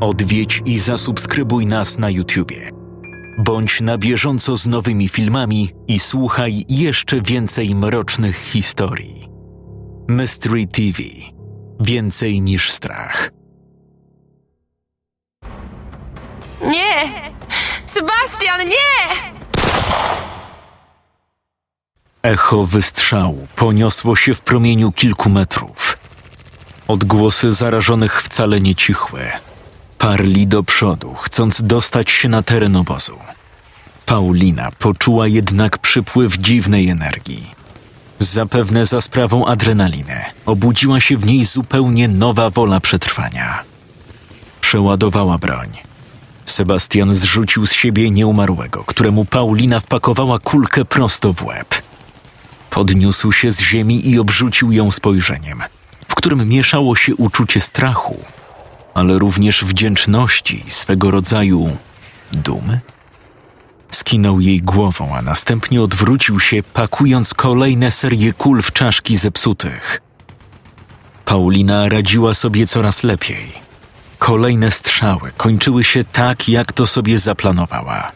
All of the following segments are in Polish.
Odwiedź i zasubskrybuj nas na YouTubie. Bądź na bieżąco z nowymi filmami i słuchaj jeszcze więcej mrocznych historii. Mystery TV. Więcej niż strach. Nie! Sebastian, nie! Echo wystrzału poniosło się w promieniu kilku metrów. Odgłosy zarażonych wcale nie cichły. Parli do przodu, chcąc dostać się na teren obozu. Paulina poczuła jednak przypływ dziwnej energii. Zapewne za sprawą adrenaliny obudziła się w niej zupełnie nowa wola przetrwania. Przeładowała broń. Sebastian zrzucił z siebie nieumarłego, któremu Paulina wpakowała kulkę prosto w łeb. Podniósł się z ziemi i obrzucił ją spojrzeniem, w którym mieszało się uczucie strachu, ale również wdzięczności swego rodzaju dumy. Skinął jej głową, a następnie odwrócił się, pakując kolejne serie kul w czaszki zepsutych. Paulina radziła sobie coraz lepiej. Kolejne strzały kończyły się tak, jak to sobie zaplanowała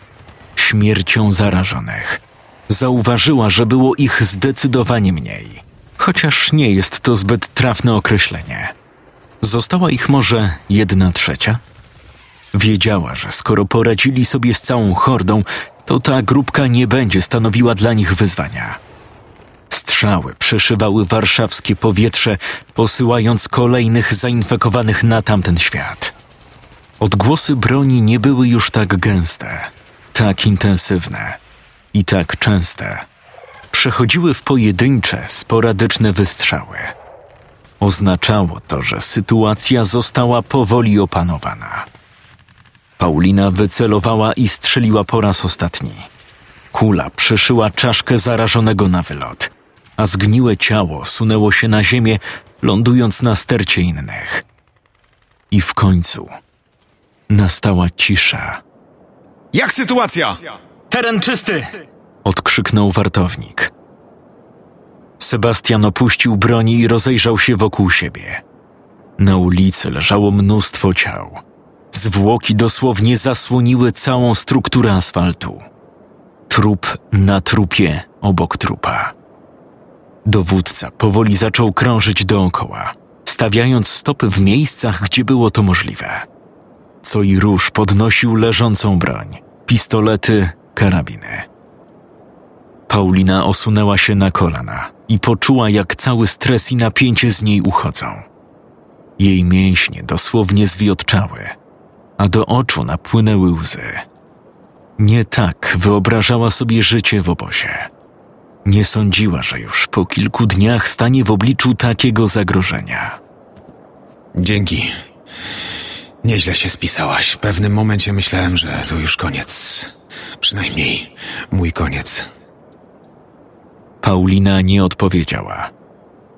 śmiercią zarażonych. Zauważyła, że było ich zdecydowanie mniej, chociaż nie jest to zbyt trafne określenie. Została ich może jedna trzecia? Wiedziała, że skoro poradzili sobie z całą hordą, to ta grupka nie będzie stanowiła dla nich wyzwania. Strzały przeszywały warszawskie powietrze, posyłając kolejnych zainfekowanych na tamten świat. Odgłosy broni nie były już tak gęste, tak intensywne i tak częste. Przechodziły w pojedyncze, sporadyczne wystrzały. Oznaczało to, że sytuacja została powoli opanowana. Paulina wycelowała i strzeliła po raz ostatni. Kula przeszyła czaszkę zarażonego na wylot, a zgniłe ciało sunęło się na ziemię, lądując na stercie innych. I w końcu nastała cisza. Jak sytuacja? Teren czysty! Odkrzyknął wartownik. Sebastian opuścił broni i rozejrzał się wokół siebie. Na ulicy leżało mnóstwo ciał. Zwłoki dosłownie zasłoniły całą strukturę asfaltu. Trup na trupie obok trupa. Dowódca powoli zaczął krążyć dookoła, stawiając stopy w miejscach, gdzie było to możliwe. Co i róż podnosił leżącą broń, pistolety, karabiny. Paulina osunęła się na kolana i poczuła, jak cały stres i napięcie z niej uchodzą. Jej mięśnie dosłownie zwiotczały, a do oczu napłynęły łzy. Nie tak wyobrażała sobie życie w obozie. Nie sądziła, że już po kilku dniach stanie w obliczu takiego zagrożenia. Dzięki. Nieźle się spisałaś. W pewnym momencie myślałem, że to już koniec. Przynajmniej mój koniec. Paulina nie odpowiedziała.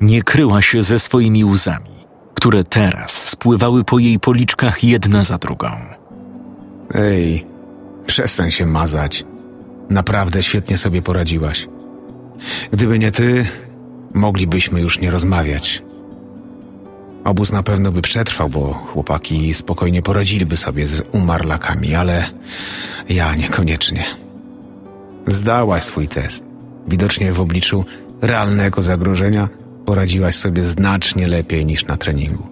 Nie kryła się ze swoimi łzami, które teraz spływały po jej policzkach jedna za drugą. Ej, przestań się mazać. Naprawdę świetnie sobie poradziłaś. Gdyby nie ty, moglibyśmy już nie rozmawiać. Obóz na pewno by przetrwał, bo chłopaki spokojnie poradziliby sobie z umarlakami, ale ja niekoniecznie. Zdałaś swój test. Widocznie w obliczu realnego zagrożenia poradziłaś sobie znacznie lepiej niż na treningu.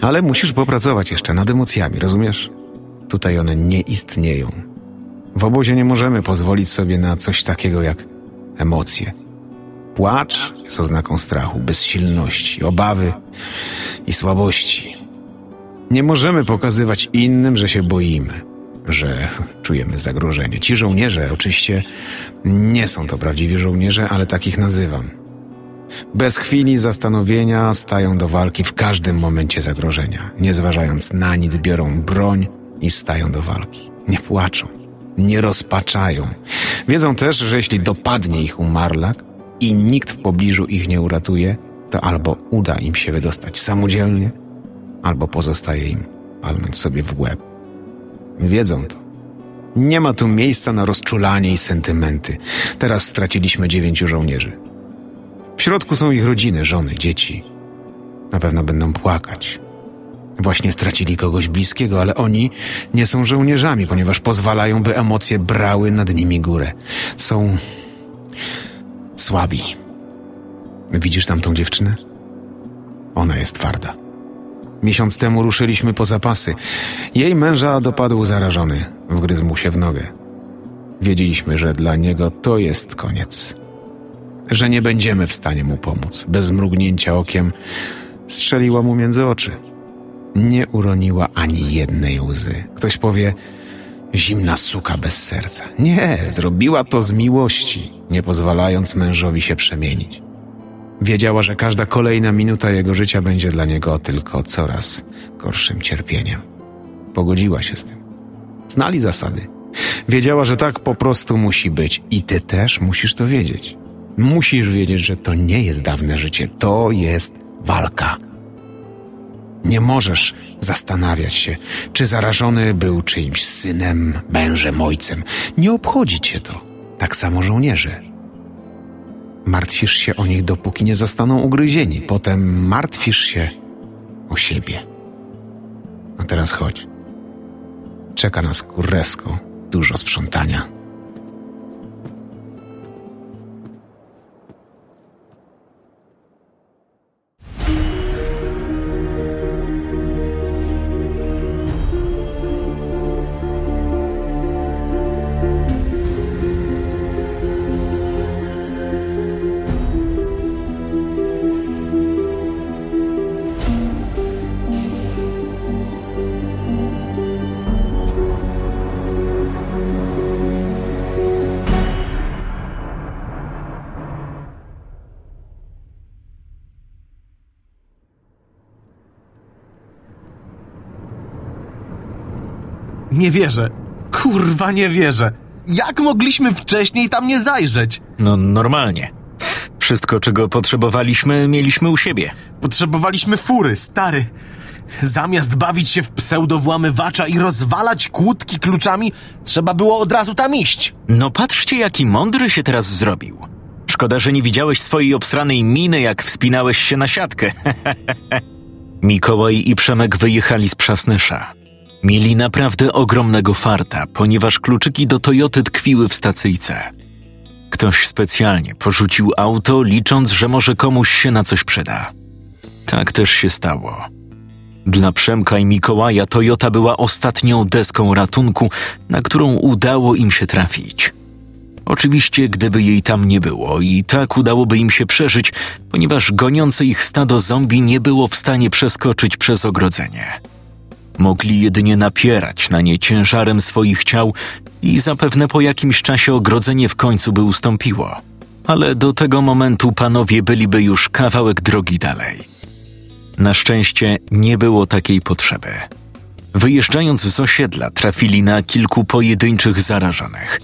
Ale musisz popracować jeszcze nad emocjami, rozumiesz? Tutaj one nie istnieją. W obozie nie możemy pozwolić sobie na coś takiego jak emocje. Płacz jest oznaką strachu, bezsilności, obawy i słabości. Nie możemy pokazywać innym, że się boimy, że czujemy zagrożenie. Ci żołnierze oczywiście nie są to prawdziwi żołnierze, ale takich nazywam. Bez chwili zastanowienia stają do walki w każdym momencie zagrożenia. Nie zważając na nic, biorą broń i stają do walki. Nie płaczą, nie rozpaczają. Wiedzą też, że jeśli dopadnie ich umarlak i nikt w pobliżu ich nie uratuje, to albo uda im się wydostać samodzielnie, albo pozostaje im palnąć sobie w łeb. Wiedzą to. Nie ma tu miejsca na rozczulanie i sentymenty. Teraz straciliśmy dziewięciu żołnierzy. W środku są ich rodziny, żony, dzieci. Na pewno będą płakać. Właśnie stracili kogoś bliskiego, ale oni nie są żołnierzami, ponieważ pozwalają, by emocje brały nad nimi górę. Są słabi. Widzisz tam tą dziewczynę? Ona jest twarda. Miesiąc temu ruszyliśmy po zapasy. Jej męża dopadł zarażony. Wgryzł mu się w nogę. Wiedzieliśmy, że dla niego to jest koniec. Że nie będziemy w stanie mu pomóc. Bez mrugnięcia okiem strzeliła mu między oczy. Nie uroniła ani jednej łzy. Ktoś powie, zimna suka bez serca. Nie, zrobiła to z miłości, nie pozwalając mężowi się przemienić. Wiedziała, że każda kolejna minuta jego życia będzie dla niego tylko coraz gorszym cierpieniem. Pogodziła się z tym. Znali zasady. Wiedziała, że tak po prostu musi być i ty też musisz to wiedzieć. Musisz wiedzieć, że to nie jest dawne życie, to jest walka. Nie możesz zastanawiać się, czy zarażony był czyimś synem, mężem, ojcem. Nie obchodzi cię to. Tak samo żołnierze. Martwisz się o nich, dopóki nie zostaną ugryzieni. Potem martwisz się o siebie. A teraz chodź. Czeka nas kurresko dużo sprzątania. Nie wierzę. Kurwa, nie wierzę. Jak mogliśmy wcześniej tam nie zajrzeć? No normalnie. Wszystko, czego potrzebowaliśmy, mieliśmy u siebie. Potrzebowaliśmy fury, stary. Zamiast bawić się w pseudowłamywacza i rozwalać kłódki kluczami, trzeba było od razu tam iść. No patrzcie, jaki mądry się teraz zrobił. Szkoda, że nie widziałeś swojej obsranej miny, jak wspinałeś się na siatkę. Mikołaj i Przemek wyjechali z Przasnysza. Mieli naprawdę ogromnego farta, ponieważ kluczyki do Toyoty tkwiły w stacyjce. Ktoś specjalnie porzucił auto, licząc, że może komuś się na coś przyda. Tak też się stało. Dla Przemka i Mikołaja Toyota była ostatnią deską ratunku, na którą udało im się trafić. Oczywiście, gdyby jej tam nie było, i tak udałoby im się przeżyć, ponieważ goniące ich stado zombie nie było w stanie przeskoczyć przez ogrodzenie. Mogli jedynie napierać na nie ciężarem swoich ciał i zapewne po jakimś czasie ogrodzenie w końcu by ustąpiło. Ale do tego momentu panowie byliby już kawałek drogi dalej. Na szczęście nie było takiej potrzeby. Wyjeżdżając z osiedla, trafili na kilku pojedynczych zarażonych.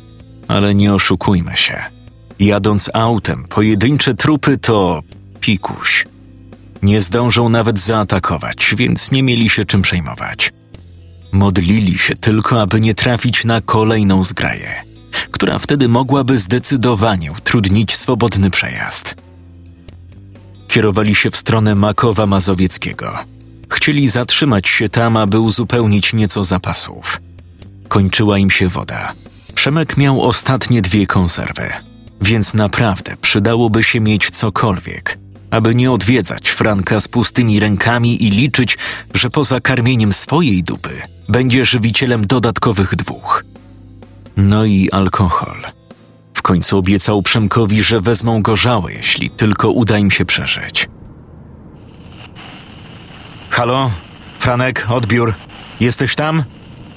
Ale nie oszukujmy się. Jadąc autem, pojedyncze trupy to pikuś. Nie zdążą nawet zaatakować, więc nie mieli się czym przejmować. Modlili się tylko, aby nie trafić na kolejną zgraję, która wtedy mogłaby zdecydowanie utrudnić swobodny przejazd. Kierowali się w stronę Makowa Mazowieckiego. Chcieli zatrzymać się tam, aby uzupełnić nieco zapasów. Kończyła im się woda. Przemek miał ostatnie dwie konserwy, więc naprawdę przydałoby się mieć cokolwiek, aby nie odwiedzać Franka z pustymi rękami i liczyć, że poza karmieniem swojej dupy będzie żywicielem dodatkowych dwóch. No i alkohol. W końcu obiecał Przemkowi, że wezmą gorzałe, jeśli tylko uda im się przeżyć. Halo? Franek, odbiór. Jesteś tam?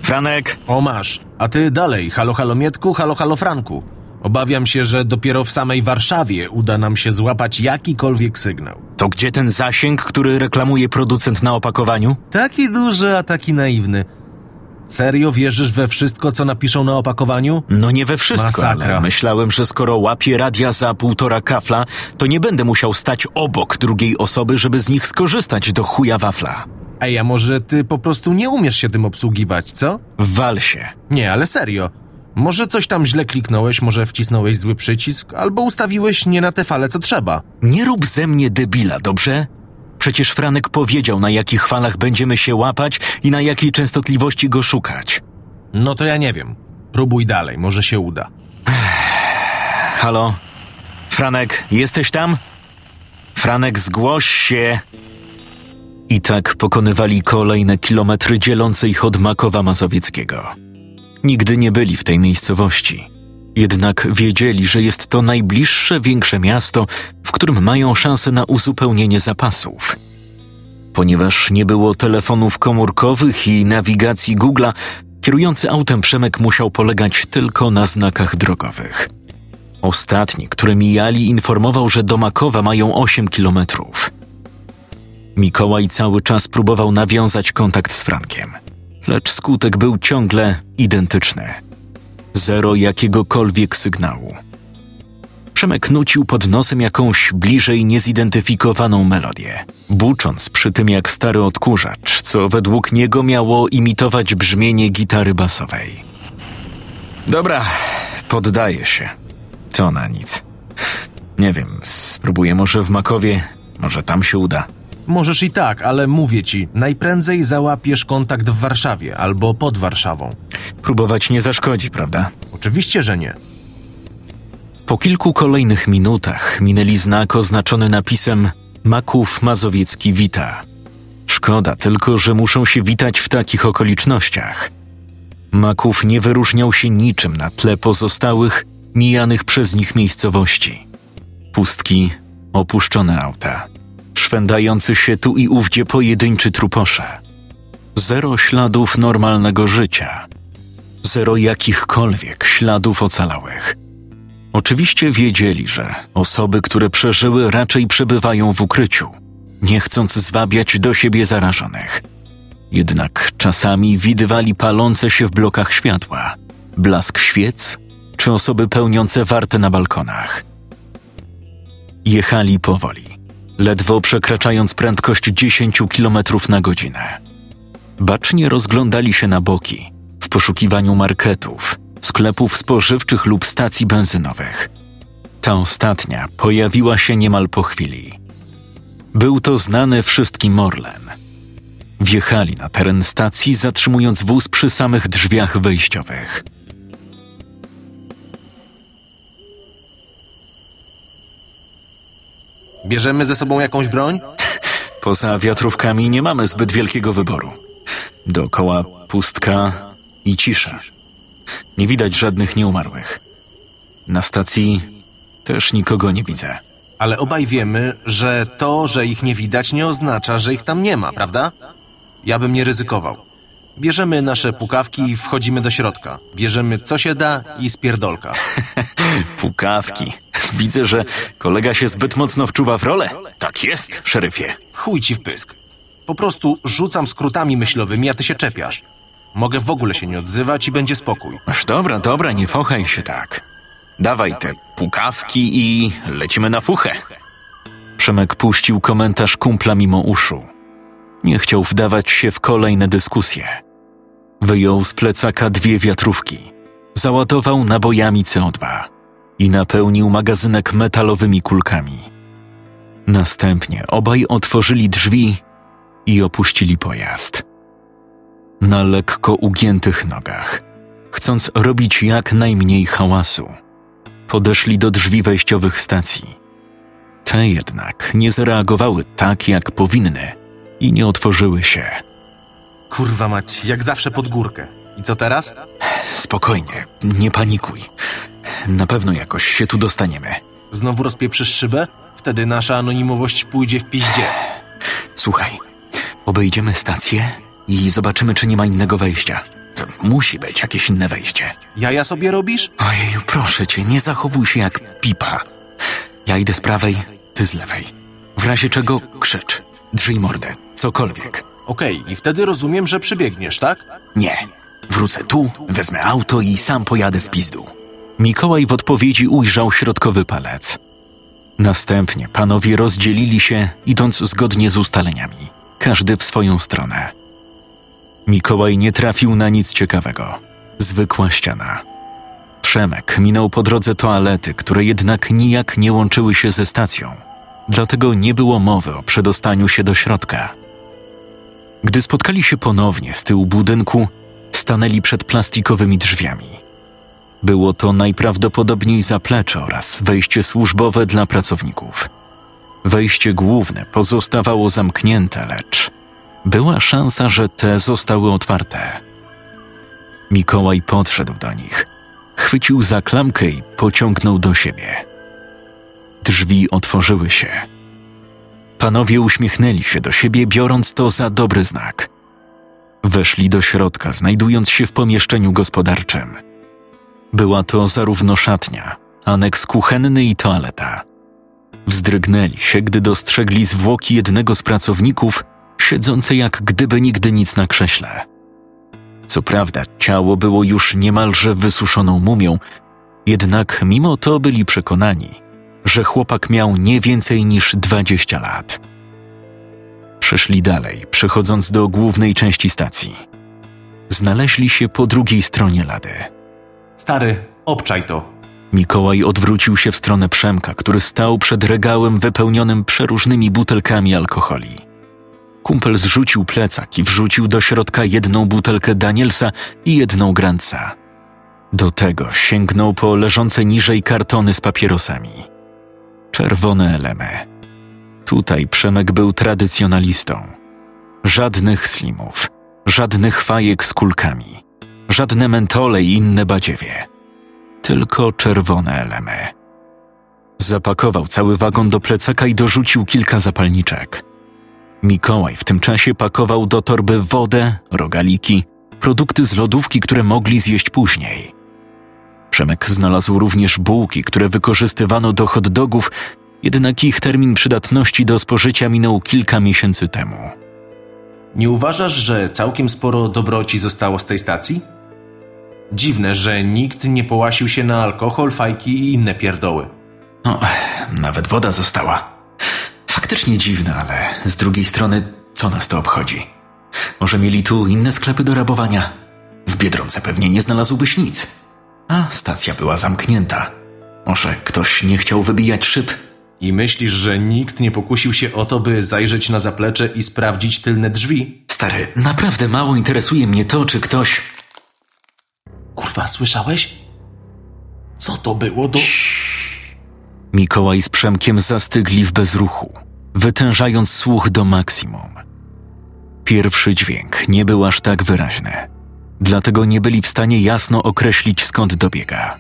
Franek? O masz. A ty dalej, halo halo Mietku, halo halo Franku. Obawiam się, że dopiero w samej Warszawie uda nam się złapać jakikolwiek sygnał. To gdzie ten zasięg, który reklamuje producent na opakowaniu? Taki duży, a taki naiwny. Serio wierzysz we wszystko, co napiszą na opakowaniu? No nie we wszystko, Masakra. ale myślałem, że skoro łapię radia za półtora kafla, to nie będę musiał stać obok drugiej osoby, żeby z nich skorzystać do chuja wafla. Ej, a może ty po prostu nie umiesz się tym obsługiwać, co? Wal się. Nie, ale serio. Może coś tam źle kliknąłeś, może wcisnąłeś zły przycisk, albo ustawiłeś nie na te fale, co trzeba. Nie rób ze mnie debila, dobrze? Przecież Franek powiedział, na jakich falach będziemy się łapać i na jakiej częstotliwości go szukać. No to ja nie wiem. Próbuj dalej, może się uda. Halo? Franek, jesteś tam? Franek, zgłoś się! I tak pokonywali kolejne kilometry dzielące ich od Makowa Mazowieckiego. Nigdy nie byli w tej miejscowości. Jednak wiedzieli, że jest to najbliższe większe miasto, w którym mają szansę na uzupełnienie zapasów. Ponieważ nie było telefonów komórkowych i nawigacji Google'a, kierujący autem Przemek musiał polegać tylko na znakach drogowych. Ostatni, który mijali, informował, że do Makowa mają 8 kilometrów. Mikołaj cały czas próbował nawiązać kontakt z Frankiem, lecz skutek był ciągle identyczny. Zero jakiegokolwiek sygnału. Przemek nucił pod nosem jakąś bliżej niezidentyfikowaną melodię, bucząc przy tym jak stary odkurzacz, co według niego miało imitować brzmienie gitary basowej. Dobra, poddaję się. To na nic. Nie wiem, spróbuję może w Makowie, może tam się uda. Możesz i tak, ale mówię ci, najprędzej załapiesz kontakt w Warszawie albo pod Warszawą. Próbować nie zaszkodzi, prawda? Oczywiście, że nie. Po kilku kolejnych minutach minęli znak oznaczony napisem Maków Mazowiecki wita. Szkoda tylko, że muszą się witać w takich okolicznościach. Maków nie wyróżniał się niczym na tle pozostałych, mijanych przez nich miejscowości. Pustki, opuszczone auta, szwendający się tu i ówdzie pojedynczy truposze. Zero śladów normalnego życia. Zero jakichkolwiek śladów ocalałych. Oczywiście wiedzieli, że osoby, które przeżyły, raczej przebywają w ukryciu, nie chcąc zwabiać do siebie zarażonych. Jednak czasami widywali palące się w blokach światła, blask świec czy osoby pełniące wartę na balkonach. Jechali powoli, ledwo przekraczając prędkość 10 km na godzinę. Bacznie rozglądali się na boki w poszukiwaniu marketów, sklepów spożywczych lub stacji benzynowych. Ta ostatnia pojawiła się niemal po chwili. Był to znany wszystkim Orlen. Wjechali na teren stacji, zatrzymując wóz przy samych drzwiach wejściowych. Bierzemy ze sobą jakąś broń? Poza wiatrówkami nie mamy zbyt wielkiego wyboru. Dookoła pustka i cisza. Nie widać żadnych nieumarłych. Na stacji też nikogo nie widzę. Ale obaj wiemy, że to, że ich nie widać, nie oznacza, że ich tam nie ma, prawda? Ja bym nie ryzykował. Bierzemy nasze pukawki i wchodzimy do środka. Bierzemy co się da i spierdolka. Pukawki. Widzę, że kolega się zbyt mocno wczuwa w rolę. Tak jest, szeryfie. Chuj ci w pysk. Po prostu rzucam skrótami myślowymi, a ty się czepiasz. Mogę w ogóle się nie odzywać i będzie spokój. Aż dobra, dobra, nie fochaj się tak. Dawaj te pukawki i lecimy na fuchę. Przemek puścił komentarz kumpla mimo uszu. Nie chciał wdawać się w kolejne dyskusje. Wyjął z plecaka dwie wiatrówki, załadował nabojami CO2 i napełnił magazynek metalowymi kulkami. Następnie obaj otworzyli drzwi i opuścili pojazd. Na lekko ugiętych nogach, chcąc robić jak najmniej hałasu, podeszli do drzwi wejściowych stacji. Te jednak nie zareagowały tak, jak powinny i nie otworzyły się. Kurwa mać, jak zawsze pod górkę. I co teraz? Spokojnie, nie panikuj. Na pewno jakoś się tu dostaniemy. Znowu rozpieprzysz szybę? Wtedy nasza anonimowość pójdzie w piździec. Słuchaj, obejdziemy stację i zobaczymy, czy nie ma innego wejścia. To musi być jakieś inne wejście. Jaja sobie robisz? Ojeju, proszę cię, nie zachowuj się jak pipa. Ja idę z prawej, ty z lewej. W razie czego krzycz, drzyj mordę, cokolwiek. Okej, i wtedy rozumiem, że przybiegniesz, tak? Nie. Wrócę tu, wezmę auto i sam pojadę w pizdu. Mikołaj w odpowiedzi ujrzał środkowy palec. Następnie panowie rozdzielili się, idąc zgodnie z ustaleniami, każdy w swoją stronę. Mikołaj nie trafił na nic ciekawego. Zwykła ściana. Przemek minął po drodze toalety, które jednak nijak nie łączyły się ze stacją, dlatego nie było mowy o przedostaniu się do środka. Gdy spotkali się ponownie z tyłu budynku, stanęli przed plastikowymi drzwiami. Było to najprawdopodobniej zaplecze oraz wejście służbowe dla pracowników. Wejście główne pozostawało zamknięte, lecz była szansa, że te zostały otwarte. Mikołaj podszedł do nich, chwycił za klamkę i pociągnął do siebie. Drzwi otworzyły się. Panowie uśmiechnęli się do siebie, biorąc to za dobry znak. Weszli do środka, znajdując się w pomieszczeniu gospodarczym. Była to zarówno szatnia, aneks kuchenny i toaleta. Wzdrygnęli się, gdy dostrzegli zwłoki jednego z pracowników, siedzące jak gdyby nigdy nic na krześle. Co prawda, ciało było już niemalże wysuszoną mumią, jednak mimo to byli przekonani, że chłopak miał nie więcej niż 20 lat. Przeszli dalej, przechodząc do głównej części stacji. Znaleźli się po drugiej stronie lady. Stary, obczaj to. Mikołaj odwrócił się w stronę Przemka, który stał przed regałem wypełnionym przeróżnymi butelkami alkoholi. Kumpel zrzucił plecak i wrzucił do środka jedną butelkę Danielsa i jedną Grantsa. Do tego sięgnął po leżące niżej kartony z papierosami. Czerwone elemy. Tutaj Przemek był tradycjonalistą. Żadnych slimów, żadnych fajek z kulkami, żadne mentole i inne badziewie. Tylko czerwone elemy. Zapakował cały wagon do plecaka i dorzucił kilka zapalniczek. Mikołaj w tym czasie pakował do torby wodę, rogaliki, produkty z lodówki, które mogli zjeść później. Przemek znalazł również bułki, które wykorzystywano do hot dogów, jednak ich termin przydatności do spożycia minął kilka miesięcy temu. Nie uważasz, że całkiem sporo dobroci zostało z tej stacji? Dziwne, że nikt nie połasił się na alkohol, fajki i inne pierdoły. No, nawet woda została. Faktycznie dziwne, ale z drugiej strony, co nas to obchodzi? Może mieli tu inne sklepy do rabowania? W Biedronce pewnie nie znalazłbyś nic. A stacja była zamknięta. Może ktoś nie chciał wybijać szyb? I myślisz, że nikt nie pokusił się o to, by zajrzeć na zaplecze i sprawdzić tylne drzwi? Stary, naprawdę mało interesuje mnie to, czy ktoś. Kurwa, słyszałeś? Co to było do... Mikołaj z Przemkiem zastygli w bezruchu, wytężając słuch do maksimum. Pierwszy dźwięk nie był aż tak wyraźny, dlatego nie byli w stanie jasno określić skąd dobiega.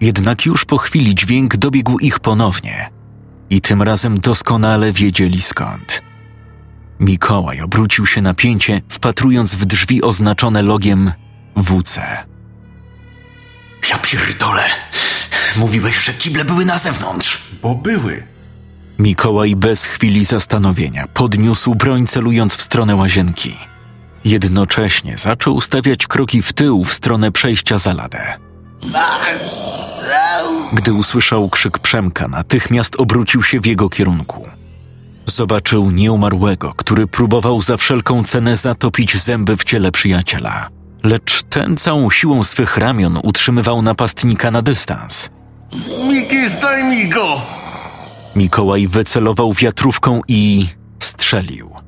Jednak już po chwili dźwięk dobiegł ich ponownie i tym razem doskonale wiedzieli skąd. Mikołaj obrócił się na pięcie, wpatrując w drzwi oznaczone logiem WC. Ja pierdolę! Mówiłeś, że kible były na zewnątrz. Bo były. Mikołaj bez chwili zastanowienia podniósł broń celując w stronę łazienki. Jednocześnie zaczął stawiać kroki w tył w stronę przejścia za ladę. Gdy usłyszał krzyk Przemka, natychmiast obrócił się w jego kierunku. Zobaczył nieumarłego, który próbował za wszelką cenę zatopić zęby w ciele przyjaciela. Lecz ten całą siłą swych ramion utrzymywał napastnika na dystans. Miki, zdaj mi go! Mikołaj wycelował wiatrówką i strzelił.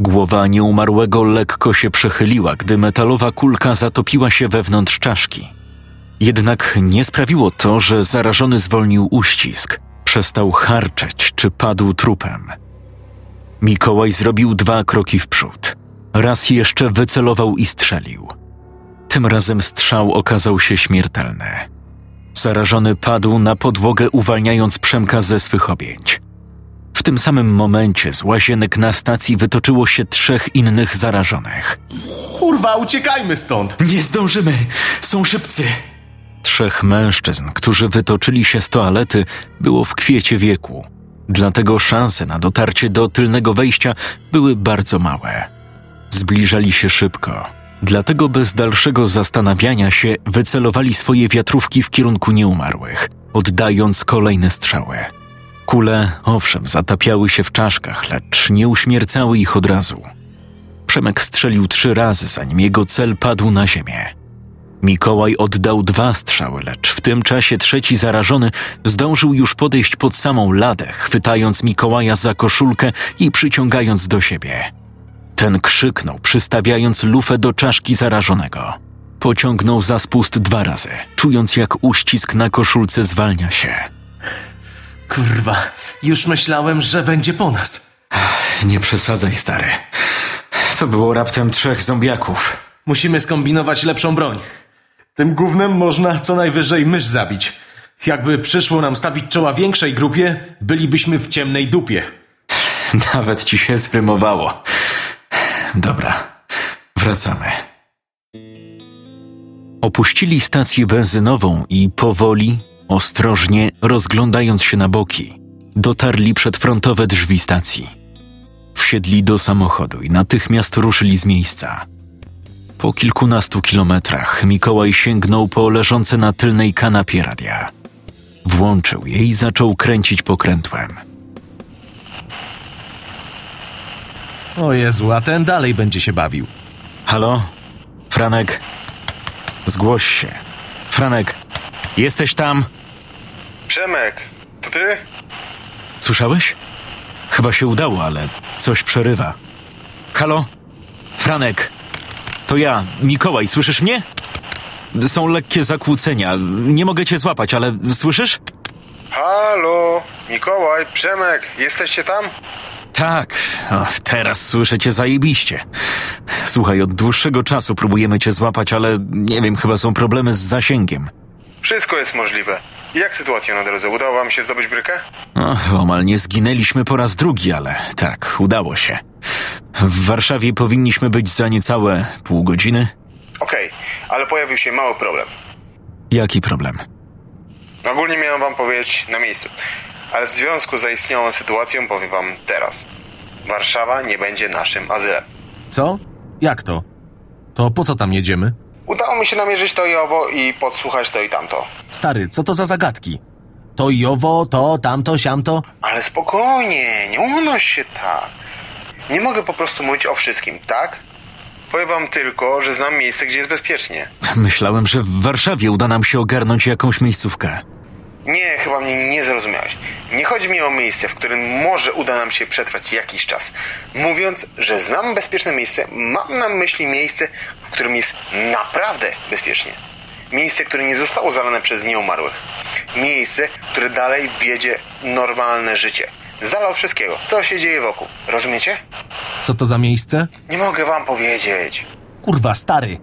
Głowa nieumarłego lekko się przechyliła, gdy metalowa kulka zatopiła się wewnątrz czaszki. Jednak nie sprawiło to, że zarażony zwolnił uścisk, przestał harczeć czy padł trupem. Mikołaj zrobił dwa kroki w przód. Raz jeszcze wycelował i strzelił. Tym razem strzał okazał się śmiertelny. Zarażony padł na podłogę, uwalniając Przemka ze swych objęć. W tym samym momencie z łazienek na stacji wytoczyło się trzech innych zarażonych. Kurwa, uciekajmy stąd! Nie zdążymy! Są szybcy! Trzech mężczyzn, którzy wytoczyli się z toalety, było w kwiecie wieku. Dlatego szanse na dotarcie do tylnego wejścia były bardzo małe. Zbliżali się szybko, dlatego bez dalszego zastanawiania się wycelowali swoje wiatrówki w kierunku nieumarłych, oddając kolejne strzały. Kule, owszem, zatapiały się w czaszkach, lecz nie uśmiercały ich od razu. Przemek strzelił trzy razy, zanim jego cel padł na ziemię. Mikołaj oddał dwa strzały, lecz w tym czasie trzeci zarażony zdążył już podejść pod samą ladę, chwytając Mikołaja za koszulkę i przyciągając do siebie. Ten krzyknął, przystawiając lufę do czaszki zarażonego. Pociągnął za spust dwa razy, czując jak uścisk na koszulce zwalnia się. Kurwa, już myślałem, że będzie po nas. Nie przesadzaj, stary. To było raptem trzech zombiaków. Musimy skombinować lepszą broń. Tym gównem można co najwyżej mysz zabić. Jakby przyszło nam stawić czoła większej grupie, bylibyśmy w ciemnej dupie. Nawet ci się zrymowało. Dobra, wracamy. Opuścili stację benzynową i powoli, ostrożnie, rozglądając się na boki, dotarli przed frontowe drzwi stacji. Wsiedli do samochodu i natychmiast ruszyli z miejsca. Po kilkunastu kilometrach Mikołaj sięgnął po leżące na tylnej kanapie radia. Włączył je i zaczął kręcić pokrętłem. O Jezu, a ten dalej będzie się bawił. Halo? Franek? Zgłoś się. Franek, jesteś tam? Przemek, to ty? Słyszałeś? Chyba się udało, ale coś przerywa. Halo? Franek, to ja, Mikołaj, słyszysz mnie? Są lekkie zakłócenia. Nie mogę cię złapać, ale słyszysz? Halo, Mikołaj, Przemek, jesteście tam? Tak, o, teraz słyszę cię zajebiście. Słuchaj, od dłuższego czasu próbujemy cię złapać, ale nie wiem, chyba są problemy z zasięgiem. Wszystko jest możliwe. Jak sytuacja na drodze? Udało wam się zdobyć brykę? Och, omal nie zginęliśmy po raz drugi, ale tak, udało się. W Warszawie powinniśmy być za niecałe pół godziny. Okej, ale pojawił się mały problem. Jaki problem? Ogólnie miałem wam powiedzieć na miejscu, ale w związku z zaistniałą sytuacją powiem wam teraz. Warszawa nie będzie naszym azylem. Co? Jak to? To po co tam jedziemy? Udało mi się namierzyć to i owo i podsłuchać to i tamto. Stary, co to za zagadki? To i owo, to, tamto, siamto? Ale spokojnie, nie unoś się tak. Nie mogę po prostu mówić o wszystkim, tak? Powiem wam tylko, że znam miejsce, gdzie jest bezpiecznie. Myślałem, że w Warszawie uda nam się ogarnąć jakąś miejscówkę. Nie, chyba mnie nie zrozumiałeś. Nie chodzi mi o miejsce, w którym może uda nam się przetrwać jakiś czas. Mówiąc, że znam bezpieczne miejsce, mam na myśli miejsce, w którym jest naprawdę bezpiecznie. Miejsce, które nie zostało zalane przez nieumarłych. Miejsce, które dalej wiedzie normalne życie. Z dala od wszystkiego. Co się dzieje wokół. Rozumiecie? Co to za miejsce? Nie mogę wam powiedzieć. Kurwa, stary,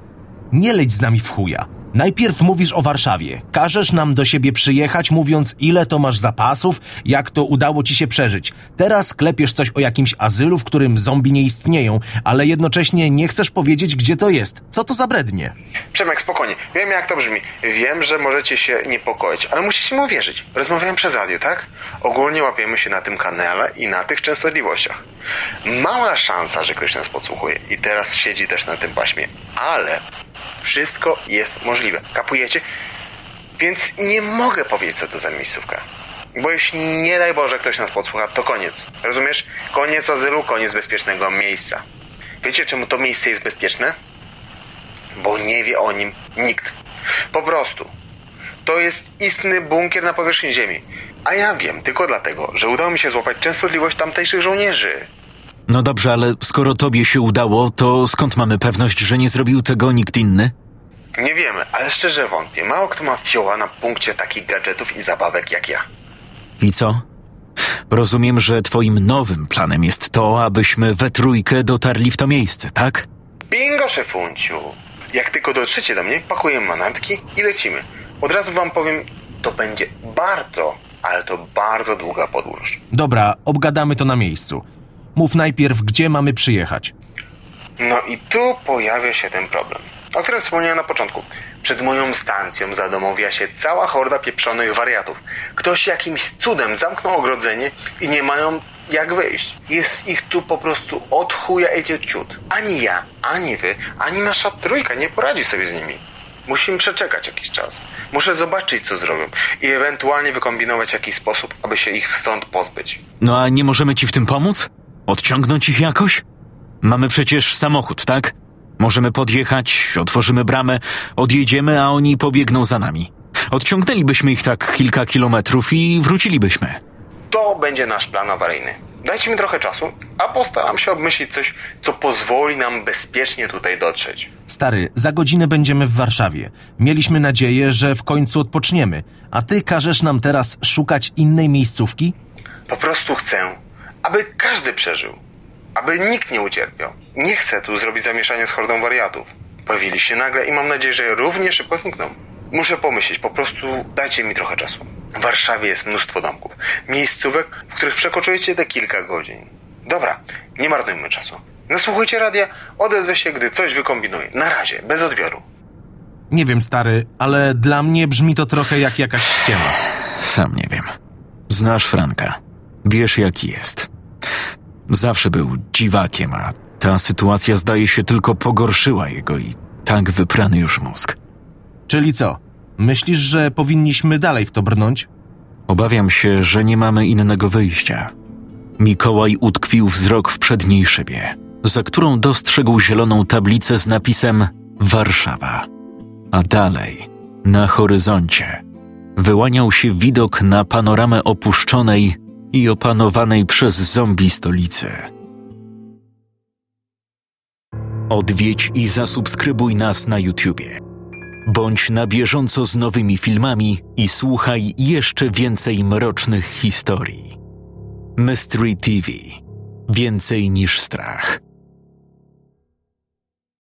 nie leć z nami w chuja. Najpierw mówisz o Warszawie, każesz nam do siebie przyjechać, mówiąc ile to masz zapasów, jak to udało ci się przeżyć. Teraz klepiesz coś o jakimś azylu, w którym zombie nie istnieją, ale jednocześnie nie chcesz powiedzieć, gdzie to jest. Co to za brednie? Przemek, spokojnie. Wiem, jak to brzmi. Wiem, że możecie się niepokoić, ale musicie mi uwierzyć. Rozmawiałem przez radio, tak? Ogólnie łapiemy się na tym kanale i na tych częstotliwościach. Mała szansa, że ktoś nas podsłuchuje i teraz siedzi też na tym paśmie, ale wszystko jest możliwe. Kapujecie? Więc nie mogę powiedzieć, co to za miejscówka. Bo jeśli nie daj Boże ktoś nas podsłucha, to koniec. Rozumiesz? Koniec azylu, koniec bezpiecznego miejsca. Wiecie, czemu to miejsce jest bezpieczne? bo nie wie o nim nikt. Po prostu. To jest istny bunkier na powierzchni Ziemi. A ja wiem tylko dlatego, że udało mi się złapać częstotliwość tamtejszych żołnierzy. No dobrze, ale skoro tobie się udało, to skąd mamy pewność, że nie zrobił tego nikt inny? Nie wiemy, ale szczerze wątpię. Mało kto ma fioła na punkcie takich gadżetów i zabawek jak ja. I co? Rozumiem, że twoim nowym planem jest to, abyśmy we trójkę dotarli w to miejsce, tak? Bingo, szefunciu. Jak tylko dotrzecie do mnie, pakujemy manatki i lecimy. Od razu wam powiem, to będzie bardzo, ale to bardzo długa podróż. Dobra, obgadamy to na miejscu. Mów najpierw, gdzie mamy przyjechać. No i tu pojawia się ten problem, o którym wspomniałem na początku. Przed moją stancją zadomowiła się cała horda pieprzonych wariatów. Ktoś jakimś cudem zamknął ogrodzenie i nie mają jak wyjść. Jest ich tu po prostu od chuja i ciut. Ani ja, ani wy, ani nasza trójka nie poradzi sobie z nimi. Musimy przeczekać jakiś czas. Muszę zobaczyć, co zrobią i ewentualnie wykombinować jakiś sposób, aby się ich stąd pozbyć. No a nie możemy ci w tym pomóc? Odciągnąć ich jakoś? Mamy przecież samochód, tak? Możemy podjechać, otworzymy bramę, odjedziemy, a oni pobiegną za nami. Odciągnęlibyśmy ich tak kilka kilometrów i wrócilibyśmy. To będzie nasz plan awaryjny. Dajcie mi trochę czasu, a postaram się obmyślić coś, co pozwoli nam bezpiecznie tutaj dotrzeć. Stary, za godzinę będziemy w Warszawie. Mieliśmy nadzieję, że w końcu odpoczniemy, a ty każesz nam teraz szukać innej miejscówki? Po prostu chcę, aby każdy przeżył. Aby nikt nie ucierpiał. Nie chcę tu zrobić zamieszania z hordą wariatów. Pojawili się nagle i mam nadzieję, że równie szybko znikną. Muszę pomyśleć, po prostu dajcie mi trochę czasu. W Warszawie jest mnóstwo domków, miejscówek, w których przekoczujecie te kilka godzin. Dobra, nie marnujmy czasu. Nasłuchajcie radia, odezwę się, gdy coś wykombinuję. Na razie, bez odbioru. Nie wiem, stary, ale dla mnie brzmi to trochę jak jakaś ściema. Sam nie wiem. Znasz Franka. Wiesz, jaki jest. Zawsze był dziwakiem, a ta sytuacja zdaje się tylko pogorszyła jego i tak wyprany już mózg. Czyli co? Myślisz, że powinniśmy dalej w to brnąć? Obawiam się, że nie mamy innego wyjścia. Mikołaj utkwił wzrok w przedniej szybie, za którą dostrzegł zieloną tablicę z napisem Warszawa. A dalej, na horyzoncie, wyłaniał się widok na panoramę opuszczonej i opanowanej przez zombie stolicy. Odwiedź i zasubskrybuj nas na YouTubie. Bądź na bieżąco z nowymi filmami i słuchaj jeszcze więcej mrocznych historii. Mystery TV. Więcej niż strach.